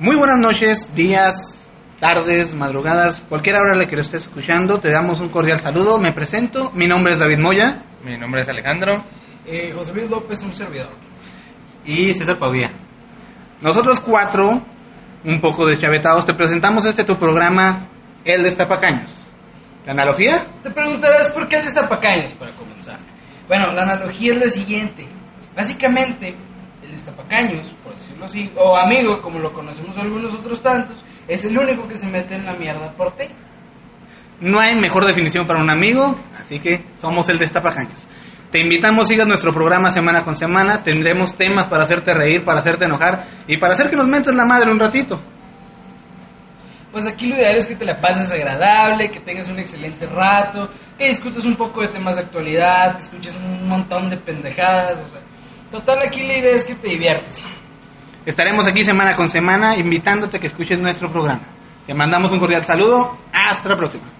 Muy buenas noches, días, tardes, madrugadas, cualquier hora en la que lo estés escuchando, te damos un cordial saludo. Me presento, mi nombre es David Moya. Mi nombre es Alejandro. Eh, José Luis López, un servidor. Y César Pavía. Nosotros cuatro, un poco deschavetados, te presentamos este tu programa, El Destapacaños. ¿La analogía? Te preguntarás por qué el destapacaños para comenzar. Bueno, la analogía es la siguiente. Básicamente, el destapacaños, por decirlo así, o amigo, como lo conocemos algunos otros tantos, es el único que se mete en la mierda por ti. No hay mejor definición para un amigo, así que somos el Destapacaños. Te invitamos, sigas nuestro programa semana con semana, tendremos temas para hacerte reír, para hacerte enojar y para hacer que nos mentes la madre un ratito. Pues aquí lo ideal es que te la pases agradable, que tengas un excelente rato, que discutes un poco de temas de actualidad, que escuches un montón de pendejadas. O sea, total, aquí la idea es que te diviertes. Estaremos aquí semana con semana invitándote a que escuches nuestro programa. Te mandamos un cordial saludo. Hasta la próxima.